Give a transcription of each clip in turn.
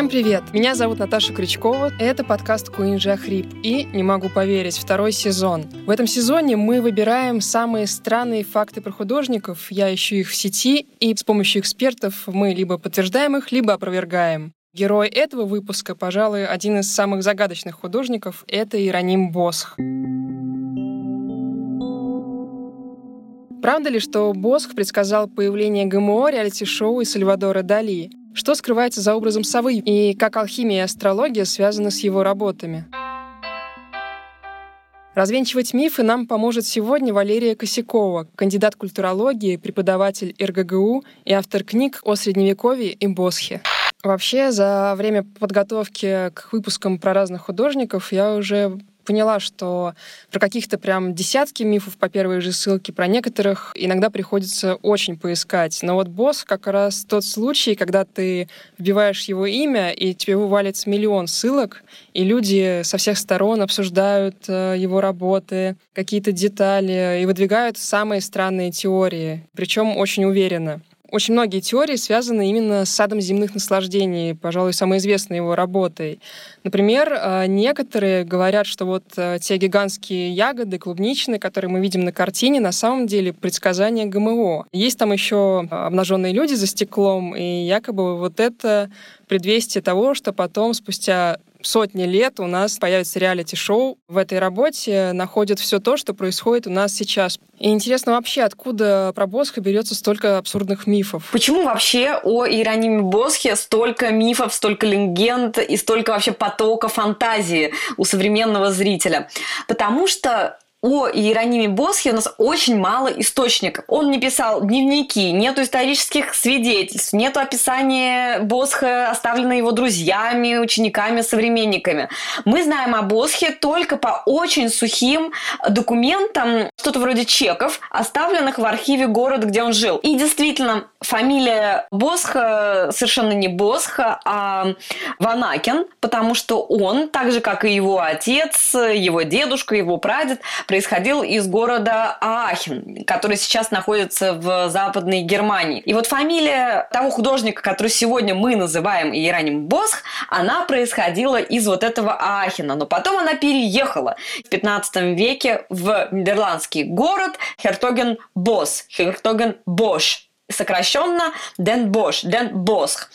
Всем привет! Меня зовут Наташа Крючкова. Это подкаст Куинджа Хрип. И, не могу поверить, второй сезон. В этом сезоне мы выбираем самые странные факты про художников. Я ищу их в сети, и с помощью экспертов мы либо подтверждаем их, либо опровергаем. Герой этого выпуска, пожалуй, один из самых загадочных художников — это Ироним Босх. Правда ли, что Босх предсказал появление ГМО реалити-шоу и Сальвадора Дали? Что скрывается за образом совы и как алхимия и астрология связаны с его работами? Развенчивать мифы нам поможет сегодня Валерия Косякова, кандидат культурологии, преподаватель РГГУ и автор книг о Средневековье и Босхе. Вообще, за время подготовки к выпускам про разных художников я уже поняла, что про каких-то прям десятки мифов по первой же ссылке, про некоторых иногда приходится очень поискать. Но вот босс как раз тот случай, когда ты вбиваешь его имя, и тебе вывалится миллион ссылок, и люди со всех сторон обсуждают э, его работы, какие-то детали, и выдвигают самые странные теории, причем очень уверенно. Очень многие теории связаны именно с садом земных наслаждений, пожалуй, самой известной его работой. Например, э, некоторые говорят, что вот э, те гигантские ягоды клубничные, которые мы видим на картине, на самом деле предсказания ГМО. Есть там еще обнаженные люди за стеклом, и якобы вот это предвестие того, что потом, спустя сотни лет у нас появится реалити-шоу. В этой работе находят все то, что происходит у нас сейчас. И интересно вообще, откуда про Босха берется столько абсурдных мифов? Почему вообще о Иерониме Босхе столько мифов, столько легенд и столько вообще потока фантазии у современного зрителя? Потому что о Иерониме Босхе у нас очень мало источников. Он не писал дневники, нету исторических свидетельств, нету описания Босха, оставленного его друзьями, учениками, современниками. Мы знаем о Босхе только по очень сухим документам, что-то вроде чеков, оставленных в архиве города, где он жил. И действительно, фамилия Босха совершенно не Босха, а Ванакин, потому что он, так же как и его отец, его дедушка, его прадед, происходил из города Аахен, который сейчас находится в Западной Германии. И вот фамилия того художника, который сегодня мы называем Иероним Босх, она происходила из вот этого Аахена. Но потом она переехала в 15 веке в нидерландский город Хертоген Бос, Хертоген Бош, сокращенно Ден Бош, Ден Босх.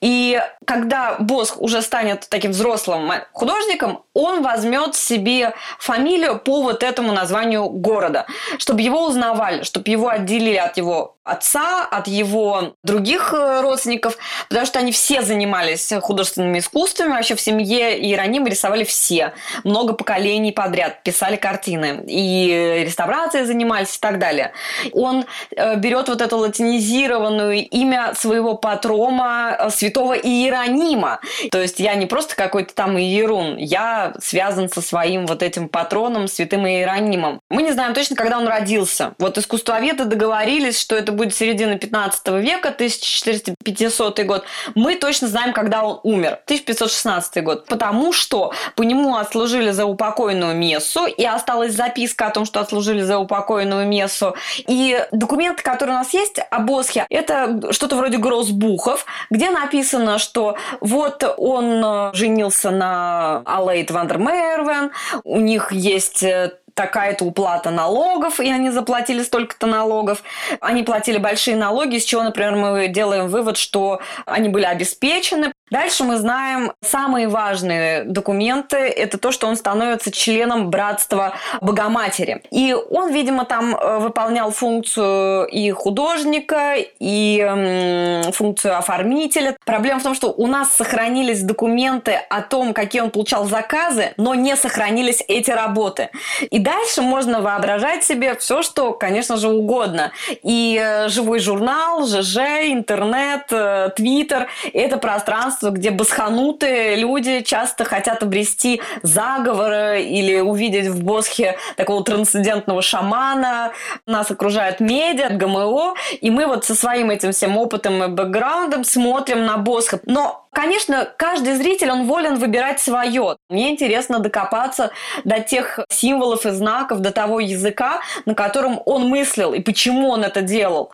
И когда Босх уже станет таким взрослым художником, он возьмет себе фамилию по вот этому названию города, чтобы его узнавали, чтобы его отделили от его отца, от его других э, родственников, потому что они все занимались художественными искусствами, вообще в семье Иеронима рисовали все, много поколений подряд, писали картины, и реставрацией занимались и так далее. Он э, берет вот эту латинизированную имя своего патрома э, святого Иеронима, то есть я не просто какой-то там Иерун, я связан со своим вот этим патроном, святым Иеронимом. Мы не знаем точно, когда он родился. Вот искусствоведы договорились, что это будет середина 15 века, 1400 год, мы точно знаем, когда он умер. 1516 год. Потому что по нему отслужили за упокойную мессу, и осталась записка о том, что отслужили за упокойную мессу. И документы, которые у нас есть о Босхе, это что-то вроде гроссбухов, где написано, что вот он э, женился на Алейт Вандермейервен, у них есть э, такая-то уплата налогов, и они заплатили столько-то налогов. Они платили большие налоги, из чего, например, мы делаем вывод, что они были обеспечены, Дальше мы знаем самые важные документы. Это то, что он становится членом братства Богоматери. И он, видимо, там э, выполнял функцию и художника, и функцию оформителя. Проблема в том, что у нас сохранились документы о том, какие он получал заказы, но не сохранились эти работы. И дальше можно воображать себе все, что, конечно же, угодно. И э, живой журнал, ЖЖ, интернет, э, твиттер – это пространство пространство, где басханутые люди часто хотят обрести заговоры или увидеть в Босхе такого трансцендентного шамана. Нас окружают медиа, ГМО, и мы вот со своим этим всем опытом и бэкграундом смотрим на Босха. Но Конечно, каждый зритель, он волен выбирать свое. Мне интересно докопаться до тех символов и знаков, до того языка, на котором он мыслил и почему он это делал.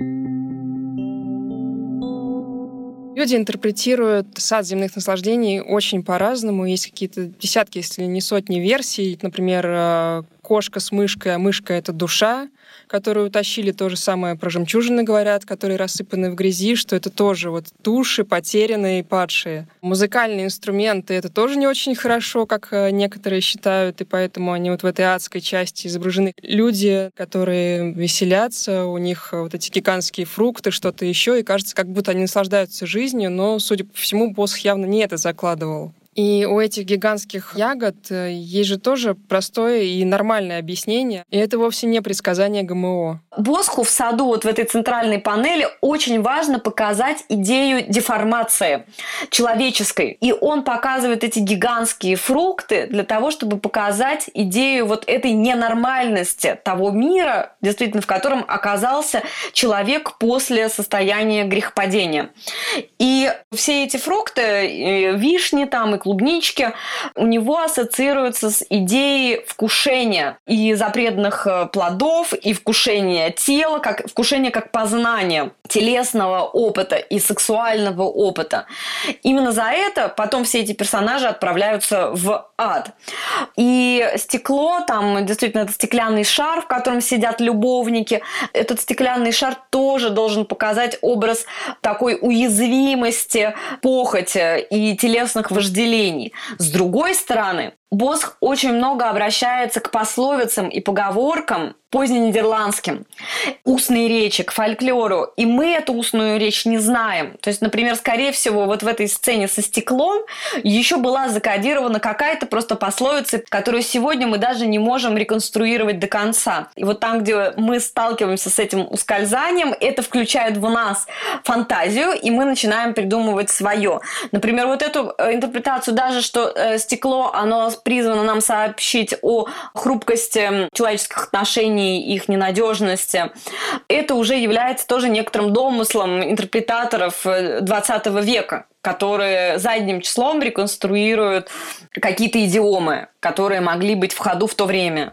Люди интерпретируют сад земных наслаждений очень по-разному. Есть какие-то десятки, если не сотни версий. Например, э, кошка с мышкой, а мышка — это душа которую утащили, то же самое про жемчужины говорят, которые рассыпаны в грязи, что это тоже вот души потерянные и падшие. Музыкальные инструменты — это тоже не очень хорошо, как э, некоторые считают, и поэтому они вот в этой адской части изображены. Люди, которые веселятся, у них вот эти гигантские фрукты, что-то еще, и кажется, как будто они наслаждаются жизнью, но, судя по всему, Босх явно не это закладывал. И у этих гигантских ягод э, есть же тоже простое и нормальное объяснение. И это вовсе не предсказание ГМО. Босху в саду, вот в этой центральной панели, очень важно показать идею деформации человеческой. И он показывает эти гигантские фрукты для того, чтобы показать идею вот этой ненормальности того мира, действительно, в котором оказался человек после состояния грехопадения. И все эти фрукты, вишни там и клубнички, у него ассоциируются с идеей вкушения и запретных э, плодов, и вкушения тела, как вкушение как познание телесного опыта и сексуального опыта. Именно за это потом все эти персонажи отправляются в ад. И стекло, там действительно это стеклянный шар, в котором сидят любовники. Этот стеклянный шар тоже должен показать образ такой уязвимости, похоти и телесных вожделений поколений. С другой стороны, Босх очень много обращается к пословицам и поговоркам поздненидерландским, устной речи, к фольклору. И мы эту устную речь не знаем. То есть, например, скорее всего, вот в этой сцене со стеклом еще была закодирована какая-то просто пословица, которую сегодня мы даже не можем реконструировать до конца. И вот там, где мы сталкиваемся с этим ускользанием, это включает в нас фантазию, и мы начинаем придумывать свое. Например, вот эту э, интерпретацию даже, что э, стекло, оно призвано нам сообщить о хрупкости человеческих отношений, их ненадежности. Это уже является тоже некоторым домыслом интерпретаторов 20 э, века которые задним числом реконструируют какие-то идиомы, которые могли быть в ходу в то время.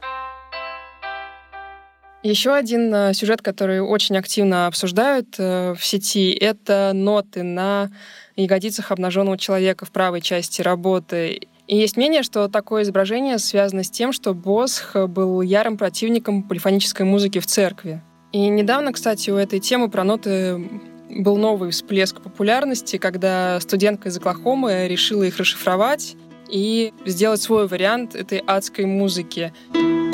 Еще один э, сюжет, который очень активно обсуждают э, в сети, это ноты на ягодицах обнаженного человека в правой части работы. И есть мнение, что такое изображение связано с тем, что Босх был ярым противником полифонической музыки в церкви. И недавно, кстати, у этой темы про ноты был новый всплеск популярности, когда студентка из Оклахомы решила их расшифровать и сделать свой вариант этой адской музыки. А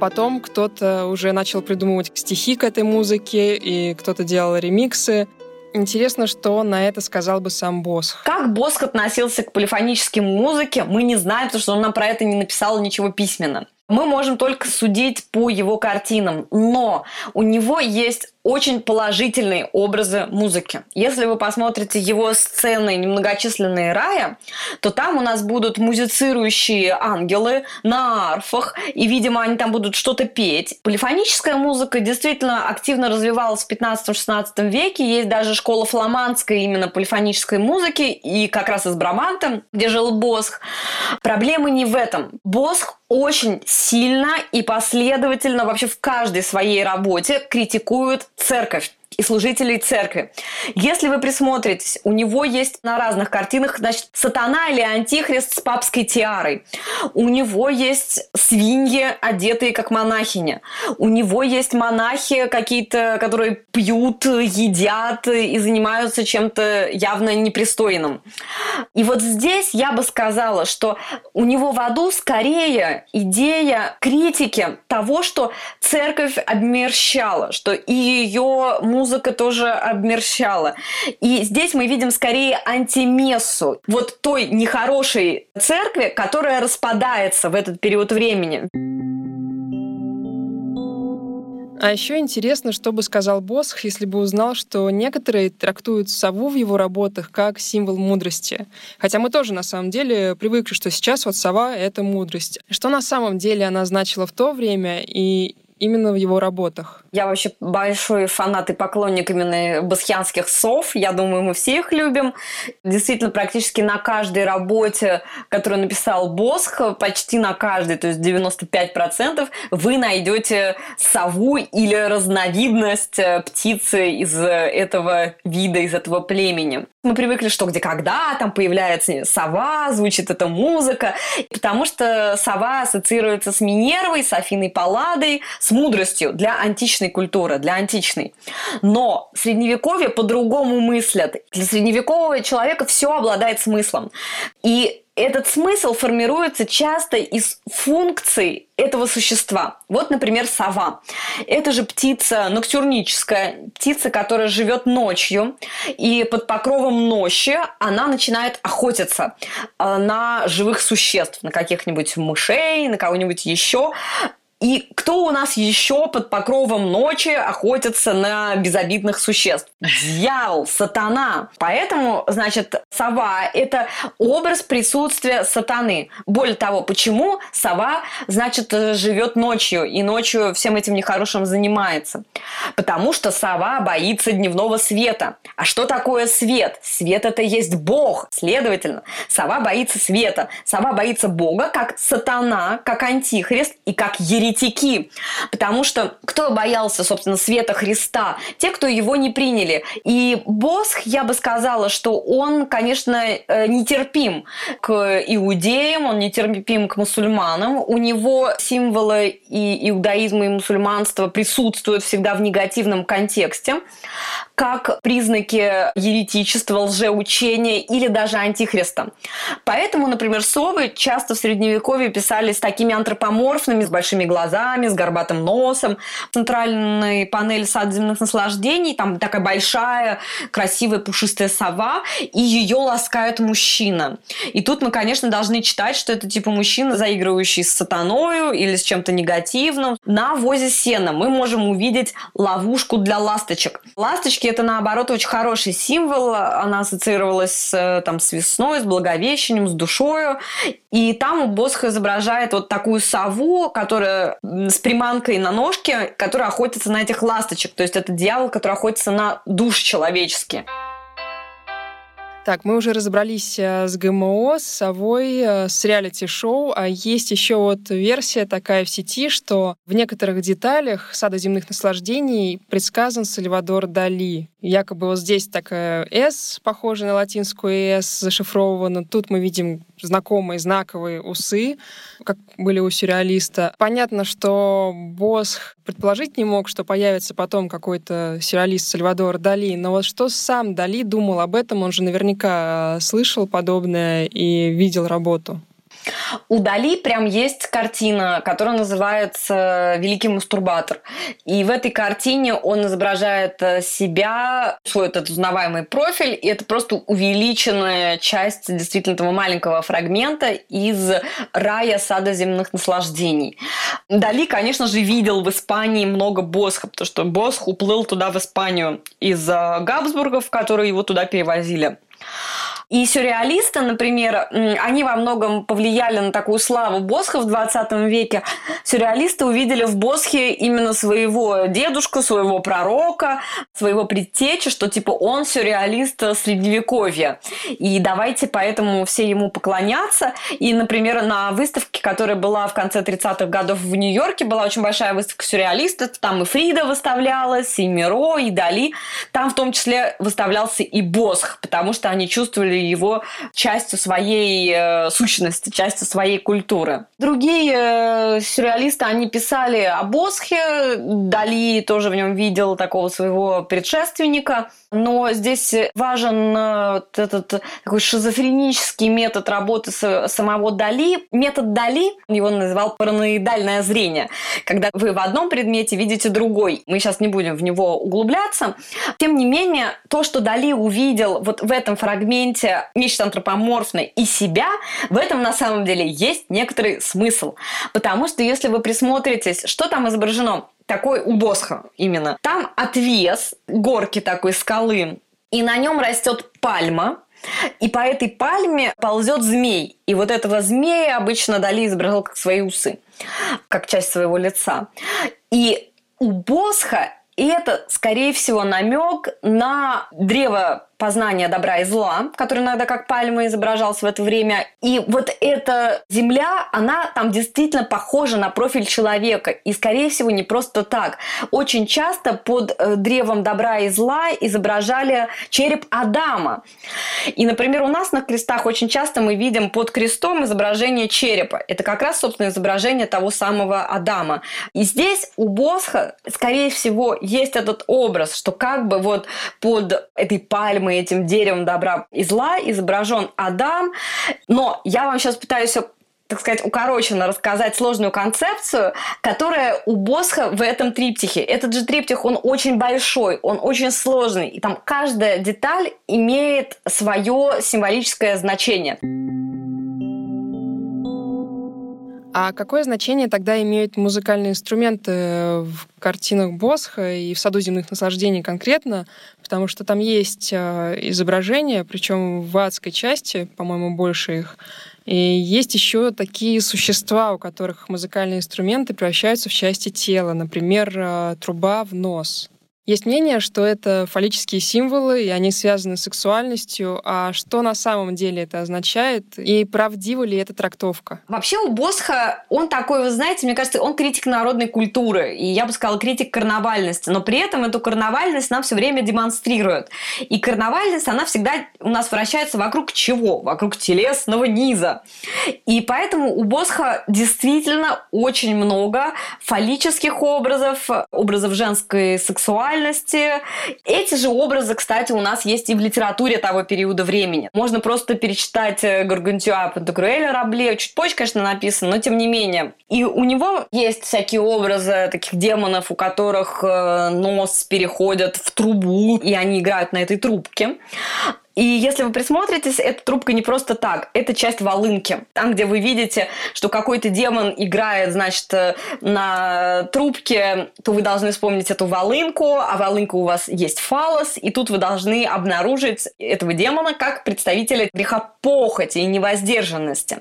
потом кто-то уже начал придумывать стихи к этой музыке, и кто-то делал ремиксы. Интересно, что на это сказал бы сам Босх. Как Босх относился к полифонической музыке, мы не знаем, потому что он нам про это не написал ничего письменно. Мы можем только судить по его картинам, но у него есть очень положительные образы музыки. Если вы посмотрите его сцены «Немногочисленные рая», то там у нас будут музицирующие ангелы на арфах, и, видимо, они там будут что-то петь. Полифоническая музыка действительно активно развивалась в 15-16 веке. Есть даже школа фламандской именно полифонической музыки, и как раз из Браманта, где жил Босх. Проблема не в этом. Босх очень сильно и последовательно вообще в каждой своей работе критикует церковь и служителей церкви. Если вы присмотритесь, у него есть на разных картинах, значит, сатана или антихрист с папской тиарой. У него есть свиньи, одетые как монахини. У него есть монахи какие-то, которые пьют, едят и занимаются чем-то явно непристойным. И вот здесь я бы сказала, что у него в аду скорее идея критики того, что церковь обмерщала, что и ее музыка тоже обмерщала. И здесь мы видим скорее антимессу вот той нехорошей церкви, которая распадается в этот период времени. А еще интересно, что бы сказал Босх, если бы узнал, что некоторые трактуют сову в его работах как символ мудрости. Хотя мы тоже на самом деле привыкли, что сейчас вот сова — это мудрость. Что на самом деле она значила в то время и именно в его работах? Я вообще большой фанат и поклонник именно басхианских сов. Я думаю, мы все их любим. Действительно, практически на каждой работе, которую написал Босх, почти на каждой, то есть 95%, вы найдете сову или разновидность э, птицы из этого вида, из этого племени. Мы привыкли, что где когда там появляется сова, звучит эта музыка, потому что сова ассоциируется с Минервой, с Афиной Палладой, с мудростью для античной культуры, для античной. Но средневековье по-другому мыслят. Для средневекового человека все обладает смыслом. И этот смысл формируется часто из функций этого существа. Вот, например, сова. Это же птица ноктюрническая, птица, которая живет ночью, и под покровом ночи она начинает охотиться э, на живых существ, на каких-нибудь мышей, на кого-нибудь еще. И кто у нас еще под покровом ночи охотится на безобидных существ? Дьявол, сатана. Поэтому, значит, сова – это образ присутствия сатаны. Более того, почему сова, значит, живет ночью и ночью всем этим нехорошим занимается? Потому что сова боится дневного света. А что такое свет? Свет – это есть Бог. Следовательно, сова боится света. Сова боится Бога как сатана, как антихрист и как еретик еретики. Потому что кто боялся, собственно, света Христа? Те, кто его не приняли. И Босх, я бы сказала, что он, конечно, э, нетерпим к иудеям, он нетерпим к мусульманам. У него символы и иудаизма, и мусульманства присутствуют всегда в негативном контексте как признаки еретичества, лжеучения или даже антихриста. Поэтому, например, совы часто в Средневековье писались такими антропоморфными, с большими глазами, с горбатым носом. Центральная панель сад земных наслаждений, там такая большая, красивая, пушистая сова, и ее ласкает мужчина. И тут мы, конечно, должны читать, что это типа мужчина, заигрывающий с сатаною или с чем-то негативным. На возе сена мы можем увидеть ловушку для ласточек. Ласточки это, наоборот, очень хороший символ. Она ассоциировалась э, там, с весной, с благовещением, с душою. И там у Босха изображает вот такую сову, которая с приманкой на ножке, которая охотится на этих ласточек. То есть это дьявол, который охотится на душ человеческие. Так, мы уже разобрались э, с ГМО, с совой, э, с реалити-шоу, а есть еще вот версия такая в сети, что в некоторых деталях сада земных наслаждений предсказан Сальвадор Дали. Якобы вот здесь такая «С», похожая на латинскую «С», зашифрована. Тут мы видим знакомые знаковые усы, как были у сюрреалиста. Понятно, что Босх предположить не мог, что появится потом какой-то сюрреалист Сальвадор Дали, но вот что сам Дали думал об этом, он же наверняка слышал подобное и видел работу. У Дали прям есть картина, которая называется «Великий мастурбатор». И в этой картине он изображает э, себя, свой этот узнаваемый профиль, и это просто увеличенная часть действительно этого маленького фрагмента из рая сада земных наслаждений. Дали, конечно же, видел в Испании много Босха, потому что Босх уплыл туда, в Испанию, из Габсбургов, которые его туда перевозили. И сюрреалисты, например, они во многом повлияли на такую славу Босха в 20 веке. Сюрреалисты увидели в Босхе именно своего дедушку, своего пророка, своего предтечи, что типа он сюрреалист средневековья. И давайте поэтому все ему поклоняться. И, например, на выставке, которая была в конце 30-х годов в Нью-Йорке, была очень большая выставка сюрреалистов. Там и Фрида выставлялась, и Миро, и Дали. Там в том числе выставлялся и Босх, потому что они чувствовали его частью своей э, сущности, частью своей культуры. Другие э, сюрреалисты, они писали о Босхе, Дали тоже в нем видел такого своего предшественника, но здесь важен э, этот такой шизофренический метод работы с, самого Дали. Метод Дали, его называл параноидальное зрение, когда вы в одном предмете видите другой. Мы сейчас не будем в него углубляться. Тем не менее, то, что Дали увидел вот в этом фрагменте нечто антропоморфное и себя, в этом на самом деле есть некоторый смысл. Потому что если вы присмотритесь, что там изображено, такой у Босха именно. Там отвес горки такой скалы, и на нем растет пальма, и по этой пальме ползет змей. И вот этого змея обычно Дали изображал как свои усы, как часть своего лица. И у Босха это, скорее всего, намек на древо познания добра и зла, который иногда как пальма изображался в это время. И вот эта земля, она там действительно похожа на профиль человека. И, скорее всего, не просто так. Очень часто под э, древом добра и зла изображали череп Адама. И, например, у нас на крестах очень часто мы видим под крестом изображение черепа. Это как раз, собственно, изображение того самого Адама. И здесь у Босха, скорее всего, есть этот образ, что как бы вот под этой пальмой мы этим деревом добра и зла изображен Адам. Но я вам сейчас пытаюсь так сказать, укороченно рассказать сложную концепцию, которая у Босха в этом триптихе. Этот же триптих, он очень большой, он очень сложный, и там каждая деталь имеет свое символическое значение. А какое значение тогда имеют музыкальные инструменты в картинах Босха и в «Саду земных наслаждений» конкретно? Потому что там есть а, изображения, причем в адской части, по-моему, больше их, и есть еще такие существа, у которых музыкальные инструменты превращаются в части тела, например, а, труба в нос. Есть мнение, что это фаллические символы, и они связаны с сексуальностью. А что на самом деле это означает? И правдива ли эта трактовка? Вообще у Босха, он такой, вы знаете, мне кажется, он критик народной культуры. И я бы сказала, критик карнавальности. Но при этом эту карнавальность нам все время демонстрирует. И карнавальность, она всегда у нас вращается вокруг чего? Вокруг телесного низа. И поэтому у Босха действительно очень много фаллических образов, образов женской сексуальности, сексуальности. Эти же образы, кстати, у нас есть и в литературе того периода времени. Можно просто перечитать э, Гаргантюа Пантагруэля Рабле. Чуть позже, конечно, написано, но тем не менее. И у него есть всякие образы таких демонов, у которых э, нос переходит в трубу, и они играют на этой трубке. И если вы присмотритесь, эта трубка не просто так, это часть волынки. Там, где вы видите, что какой-то демон играет, значит, э, на трубке, то вы должны вспомнить эту волынку, а волынка у вас есть фалос, и тут вы должны обнаружить этого демона как представителя греха похоти и невоздержанности.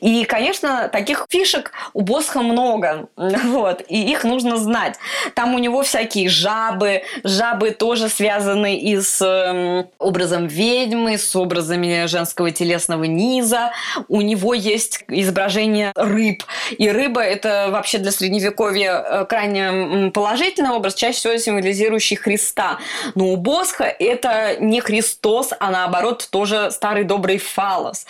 И, конечно, таких фишек у Босха много, вот, и их нужно знать. Там у него всякие жабы, жабы тоже связаны и с э, образом ведьмы с образами женского телесного низа. У него есть изображение рыб. И рыба – это вообще для Средневековья э, крайне положительный образ, чаще всего символизирующий Христа. Но у Босха это не Христос, а наоборот тоже старый добрый фалос.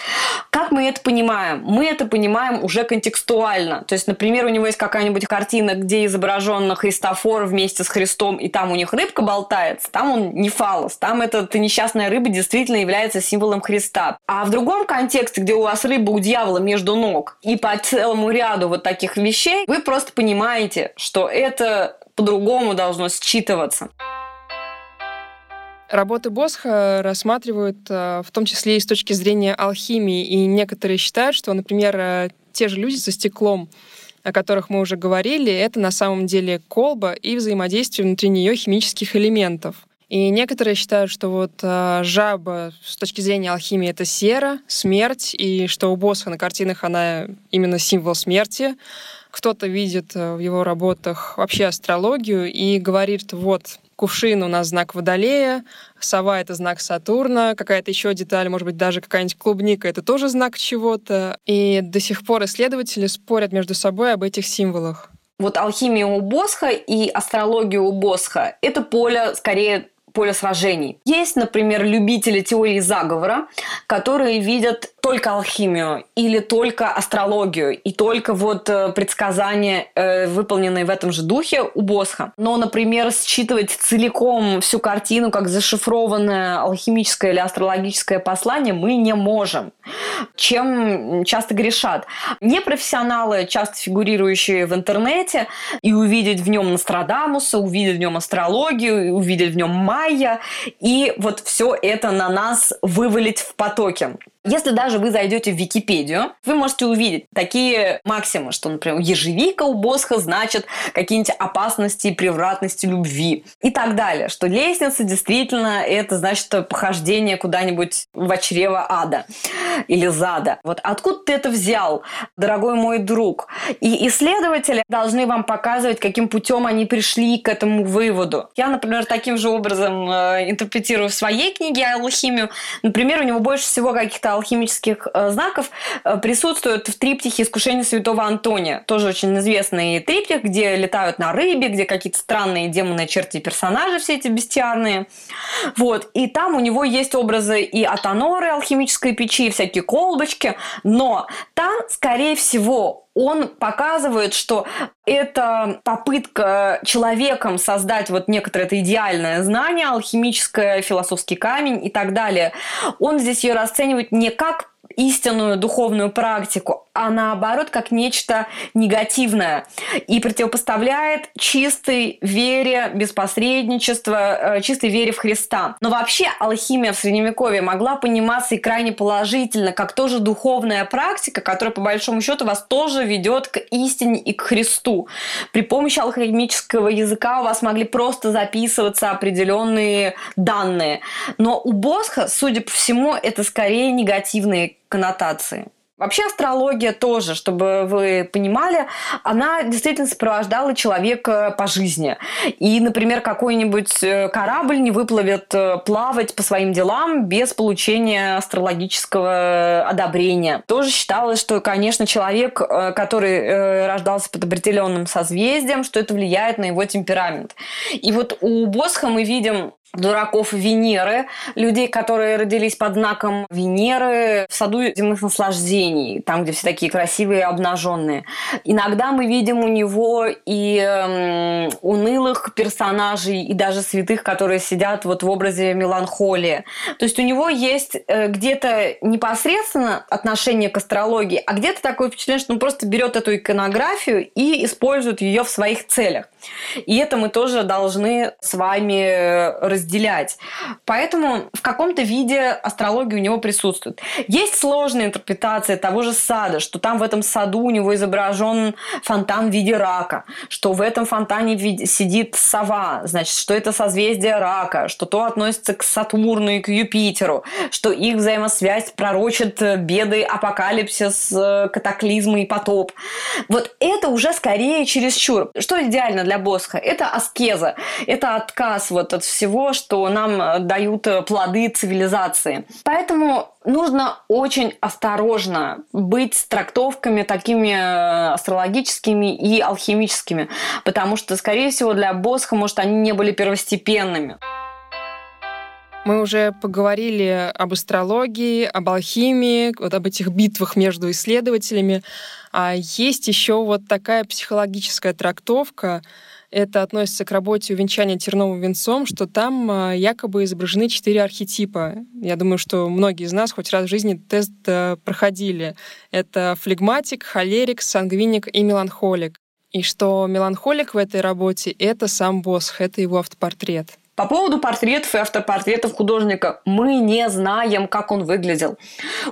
Как мы это понимаем? Мы это понимаем уже контекстуально. То есть, например, у него есть какая-нибудь картина, где изображен Христофор вместе с Христом, и там у них рыбка болтается. Там он не фалос, там это, это несчастная рыба действительно является символом Христа. А в другом контексте, где у вас рыба у дьявола между ног, и по целому ряду вот таких вещей, вы просто понимаете, что это по-другому должно считываться. Работы Босха рассматривают э, в том числе и с точки зрения алхимии, и некоторые считают, что, например, э, те же люди за стеклом, о которых мы уже говорили, это на самом деле колба и взаимодействие внутри нее химических элементов. И некоторые считают, что вот э, жаба с точки зрения алхимии это сера, смерть, и что у Босха на картинах она именно символ смерти. Кто-то видит э, в его работах вообще астрологию и говорит, вот кувшин у нас знак Водолея, сова — это знак Сатурна, какая-то еще деталь, может быть, даже какая-нибудь клубника — это тоже знак чего-то. И до сих пор исследователи спорят между собой об этих символах. Вот алхимия у Босха и астрология у Босха – это поле скорее поле сражений. Есть, например, любители теории заговора, которые видят только алхимию или только астрологию и только вот э, предсказания, э, выполненные в этом же духе у Босха. Но, например, считывать целиком всю картину как зашифрованное алхимическое или астрологическое послание мы не можем. Чем часто грешат. Непрофессионалы, часто фигурирующие в интернете, и увидеть в нем Нострадамуса, увидеть в нем астрологию, увидеть в нем майя, и вот все это на нас вывалить в потоке. Если даже вы зайдете в Википедию, вы можете увидеть такие максимы, что, например, ежевика у Босха значит какие-нибудь опасности и превратности любви и так далее, что лестница действительно это значит похождение куда-нибудь в чрево ада или зада. Вот откуда ты это взял, дорогой мой друг? И исследователи должны вам показывать, каким путем они пришли к этому выводу. Я, например, таким же образом э, интерпретирую в своей книге алхимию. Например, у него больше всего каких-то алхимических э, знаков э, присутствует в триптихе «Искушение святого Антония». Тоже очень известный триптих, где летают на рыбе, где какие-то странные демоны, черти персонажи все эти бестиарные. Вот. И там у него есть образы и атоноры алхимической печи, и всякие колбочки. Но там, скорее всего, он показывает, что это попытка человеком создать вот некоторое это идеальное знание, алхимическое, философский камень и так далее. Он здесь ее расценивает не как истинную духовную практику, а наоборот как нечто негативное и противопоставляет чистой вере без посредничества, э, чистой вере в Христа. Но вообще алхимия в Средневековье могла пониматься и крайне положительно, как тоже духовная практика, которая по большому счету вас тоже ведет к истине и к Христу. При помощи алхимического языка у вас могли просто записываться определенные данные. Но у Босха, судя по всему, это скорее негативные коннотации. Вообще астрология тоже, чтобы вы понимали, она действительно сопровождала человека по жизни. И, например, какой-нибудь э, корабль не выплывет э, плавать по своим делам без получения астрологического одобрения. Тоже считалось, что, конечно, человек, э, который рождался под определенным созвездием, что это влияет на его темперамент. И вот у Босха мы видим дураков Венеры, людей, которые родились под знаком Венеры в саду земных наслаждений, там, где все такие красивые обнаженные. Иногда мы видим у него и э, унылых персонажей, и даже святых, которые сидят вот в образе меланхолии. То есть у него есть э, где-то непосредственно отношение к астрологии, а где-то такое впечатление, что он просто берет эту иконографию и использует ее в своих целях. И это мы тоже должны с вами разделять. Поэтому в каком-то виде астрология у него присутствует. Есть сложная интерпретация того же сада, что там в этом саду у него изображен фонтан в виде рака, что в этом фонтане сидит сова, значит, что это созвездие рака, что то относится к Сатурну и к Юпитеру, что их взаимосвязь пророчит беды, апокалипсис, э, катаклизмы и потоп. Вот это уже скорее чересчур. Что идеально для Босха? Это аскеза, это отказ вот от всего, что нам э, дают э, плоды цивилизации. Поэтому нужно очень осторожно быть с трактовками такими э, астрологическими и алхимическими, потому что, скорее всего, для Босха, может, они не были первостепенными. Мы уже поговорили об астрологии, об алхимии, вот об этих битвах между исследователями. А есть еще вот такая психологическая трактовка, это относится к работе увенчания терновым венцом, что там а, якобы изображены четыре архетипа. Я думаю, что многие из нас хоть раз в жизни тест э, проходили. Это флегматик, холерик, сангвиник и меланхолик. И что меланхолик в этой работе — это сам Босх, это его автопортрет. По поводу портретов и автопортретов художника мы не знаем, как он выглядел.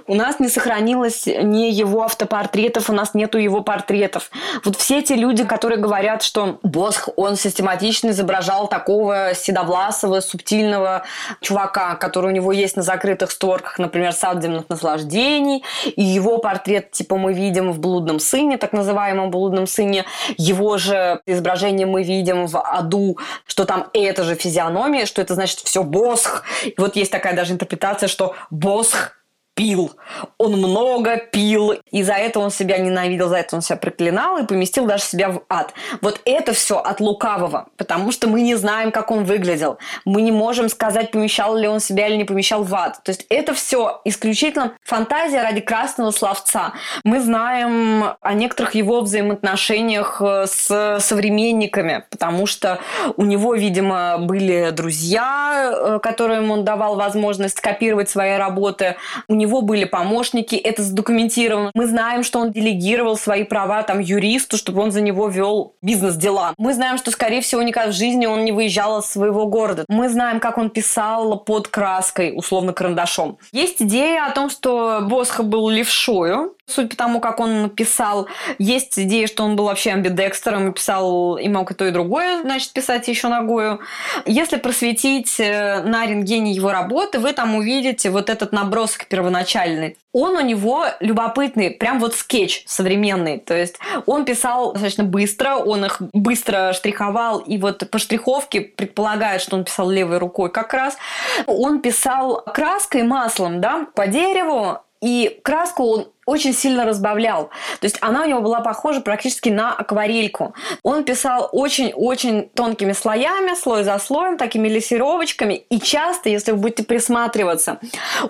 У нас не сохранилось ни его автопортретов, у нас нету его портретов. Вот все эти люди, которые говорят, что Босх, он систематично изображал такого седовласого, субтильного чувака, который у него есть на закрытых створках, например, «Сад земных наслаждений», и его портрет, типа, мы видим в «Блудном сыне», так называемом «Блудном сыне», его же изображение мы видим в «Аду», что там это же физиономия астрономии, что это значит все босх. И вот есть такая даже интерпретация, что босх пил. Он много пил, и за это он себя ненавидел, за это он себя проклинал и поместил даже себя в ад. Вот это все от лукавого, потому что мы не знаем, как он выглядел. Мы не можем сказать, помещал ли он себя или не помещал в ад. То есть это все исключительно фантазия ради красного словца. Мы знаем о некоторых его взаимоотношениях э, с современниками, потому что у него, видимо, были друзья, э, которым он давал возможность копировать свои работы. У него него были помощники, это задокументировано. Мы знаем, что он делегировал свои права там юристу, чтобы он за него вел бизнес-дела. Мы знаем, что, скорее всего, никогда в жизни он не выезжал из своего города. Мы знаем, как он писал под краской, условно карандашом. Есть идея о том, что Босха был левшою, Судя по тому, как он писал, есть идея, что он был вообще амбидекстером и писал и мог и то, и другое, значит, писать еще ногою. Если просветить э, на рентгене его работы, вы там увидите вот этот набросок первоначальный. Он у него любопытный, прям вот скетч современный. То есть он писал достаточно быстро, он их быстро штриховал, и вот по штриховке предполагает, что он писал левой рукой как раз. Он писал краской, маслом, да, по дереву, и краску он очень сильно разбавлял. То есть она у него была похожа практически на акварельку. Он писал очень-очень тонкими слоями, слой за слоем, такими лессировочками. И часто, если вы будете присматриваться,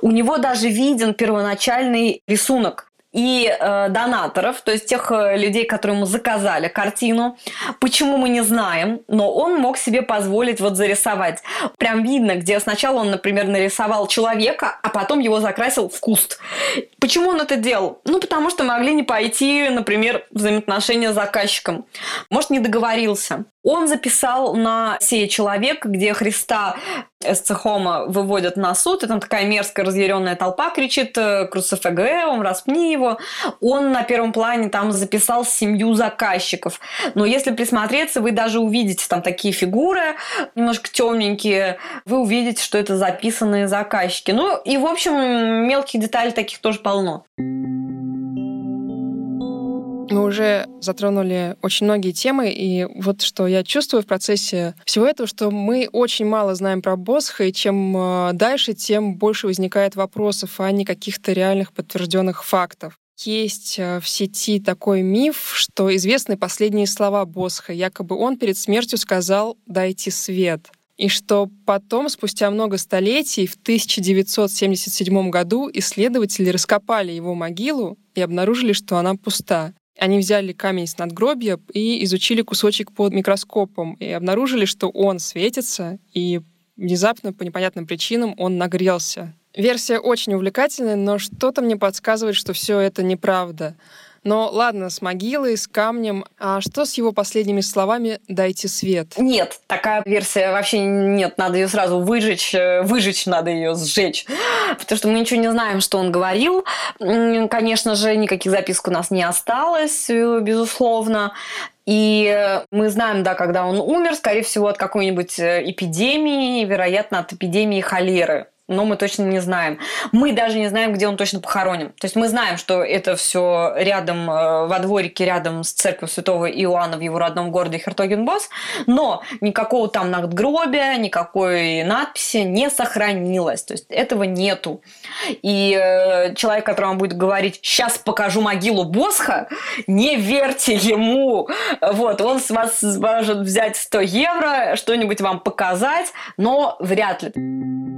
у него даже виден первоначальный рисунок и э, донаторов, то есть тех э, людей, которые ему заказали картину. Почему мы не знаем, но он мог себе позволить вот зарисовать. Прям видно, где сначала он, например, нарисовал человека, а потом его закрасил в куст. Почему он это делал? Ну, потому что могли не пойти, например, взаимоотношения с заказчиком. Может, не договорился. Он записал на «Сей человек», где Христа Эсцехома выводят на суд, и там такая мерзкая разъяренная толпа кричит «Круцифеге, он распни его». Он на первом плане там записал семью заказчиков. Но если присмотреться, вы даже увидите там такие фигуры, немножко темненькие, вы увидите, что это записанные заказчики. Ну и, в общем, мелких деталей таких тоже полно. Мы уже затронули очень многие темы, и вот что я чувствую в процессе всего этого, что мы очень мало знаем про Босха, и чем э, дальше, тем больше возникает вопросов, а не каких-то реальных подтвержденных фактов. Есть э, в сети такой миф, что известны последние слова Босха. Якобы он перед смертью сказал «дайте свет». И что потом, спустя много столетий, в 1977 году исследователи раскопали его могилу и обнаружили, что она пуста. Они взяли камень с надгробья и изучили кусочек под микроскопом и обнаружили, что он светится, и внезапно, по непонятным причинам, он нагрелся. Версия очень увлекательная, но что-то мне подсказывает, что все это неправда. Но ладно, с могилой, с камнем. А что с его последними словами «дайте свет»? Нет, такая версия вообще нет. Надо ее сразу выжечь, э, выжечь надо ее сжечь. Потому что мы ничего не знаем, что он говорил. Конечно же, никаких записок у нас не осталось, э, безусловно. И мы знаем, да, когда он умер, скорее всего, от какой-нибудь э, эпидемии, вероятно, от эпидемии холеры но мы точно не знаем. Мы даже не знаем, где он точно похоронен. То есть мы знаем, что это все рядом, э, во дворике, рядом с церковью святого Иоанна в его родном городе Хертогенбос, но никакого там надгробия, никакой надписи не сохранилось. То есть этого нету. И э, человек, который вам будет говорить, сейчас покажу могилу Босха, не верьте ему. Вот, он с вас может взять 100 евро, что-нибудь вам показать, но вряд ли.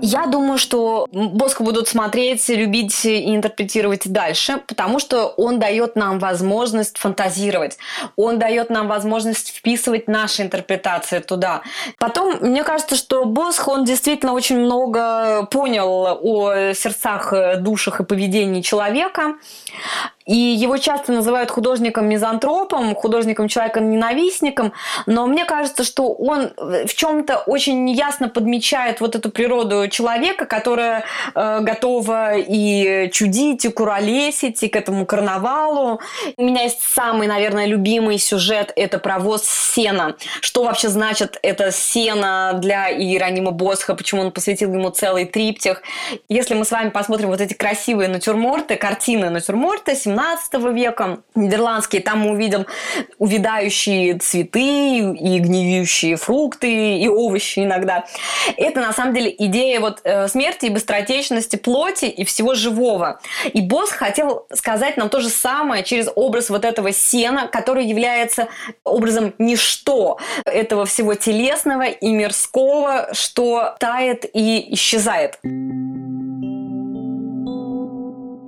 Я думаю, что Боско будут смотреть, любить и интерпретировать дальше, потому что он дает нам возможность фантазировать, он дает нам возможность вписывать наши интерпретации туда. Потом, мне кажется, что Босх, он действительно очень много понял о сердцах, душах и поведении человека. И его часто называют художником-мизантропом, художником-человеком-ненавистником, но мне кажется, что он в чем-то очень ясно подмечает вот эту природу человека, которая э, готова и чудить, и куролесить, и к этому карнавалу. У меня есть самый, наверное, любимый сюжет – это провоз сена. Что вообще значит это сено для Иеронима Босха, почему он посвятил ему целый триптих. Если мы с вами посмотрим вот эти красивые натюрморты, картины натюрморта 17 века, нидерландские, там мы увидим увядающие цветы и гниющие фрукты и овощи иногда. Это на самом деле идея вот э, смерти и быстротечности плоти и всего живого. И Босс хотел сказать нам то же самое через образ вот этого сена, который является образом ничто этого всего телесного и мирского, что тает и исчезает.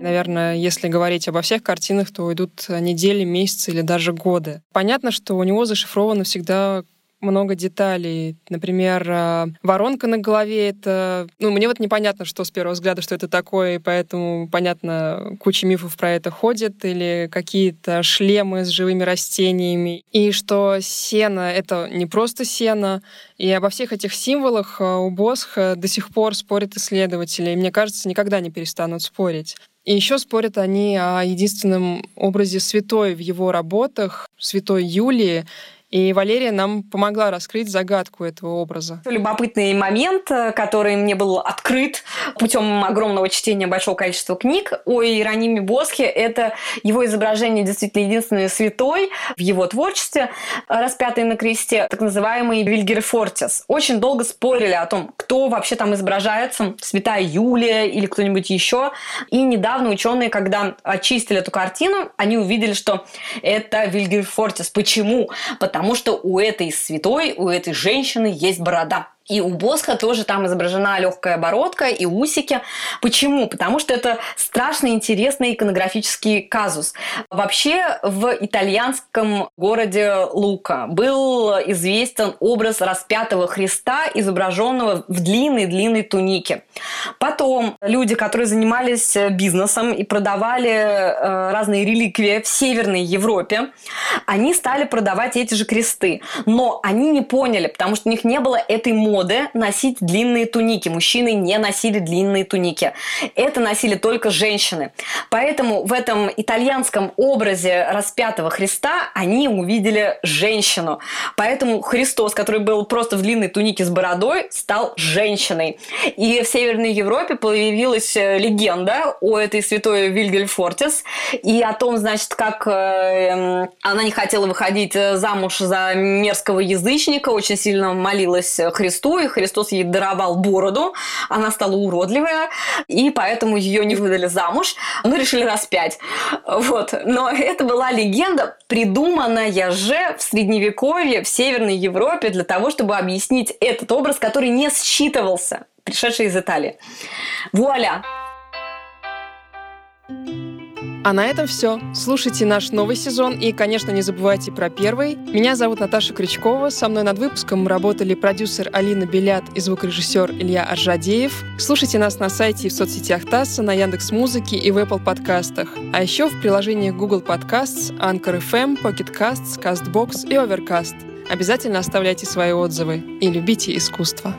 Наверное, если говорить обо всех картинах, то уйдут недели, месяцы или даже годы. Понятно, что у него зашифровано всегда много деталей. Например, э, воронка на голове — это... Ну, мне вот непонятно, что с первого взгляда, что это такое, и поэтому, понятно, куча мифов про это ходит, или какие-то шлемы с живыми растениями. И что сено — это не просто сено, и обо всех этих символах э, у Босха до сих пор спорят исследователи, и мне кажется, никогда не перестанут спорить. И еще спорят они о единственном образе святой в его работах, святой Юлии, и Валерия нам помогла раскрыть загадку этого образа. Любопытный момент, э, который мне был открыт путем огромного чтения большого количества книг о Иерониме Босхе, это его изображение действительно единственный святой в его творчестве, распятый на кресте, так называемый Вильгер Фортис. Очень долго спорили о том, кто вообще там изображается, святая Юлия или кто-нибудь еще. И недавно ученые, когда очистили эту картину, они увидели, что это Вильгер Фортис. Почему? Потому потому что у этой святой, у этой женщины есть борода. И у Босха тоже там изображена легкая бородка и усики. Почему? Потому что это страшно интересный иконографический казус. Вообще в итальянском городе Лука был известен образ распятого Христа, изображенного в длинной-длинной тунике. Потом люди, которые занимались бизнесом и продавали э, разные реликвии в Северной Европе, они стали продавать эти же кресты. Но они не поняли, потому что у них не было этой моды моды носить длинные туники. Мужчины не носили длинные туники. Это носили только женщины. Поэтому в этом итальянском образе распятого Христа они увидели женщину. Поэтому Христос, который был просто в длинной тунике с бородой, стал женщиной. И в Северной Европе появилась э, легенда о этой святой Вильгельфортис и о том, значит, как э, она не хотела выходить замуж за мерзкого язычника, очень сильно молилась Христу, Христу, и Христос ей даровал бороду, она стала уродливая, и поэтому ее не выдали замуж, ну, решили распять. Вот. Но это была легенда, придуманная же в Средневековье, в Северной Европе, для того, чтобы объяснить этот образ, который не считывался, пришедший из Италии. Вуаля! А на этом все. Слушайте наш новый сезон и, конечно, не забывайте про первый. Меня зовут Наташа Крючкова. Со мной над выпуском работали продюсер Алина Белят и звукорежиссер Илья Аржадеев. Слушайте нас на сайте и в соцсетях ТАССа, на Яндекс Музыке и в Apple подкастах. А еще в приложениях Google Podcasts, Anchor FM, Pocket Casts, CastBox и Overcast. Обязательно оставляйте свои отзывы и любите искусство.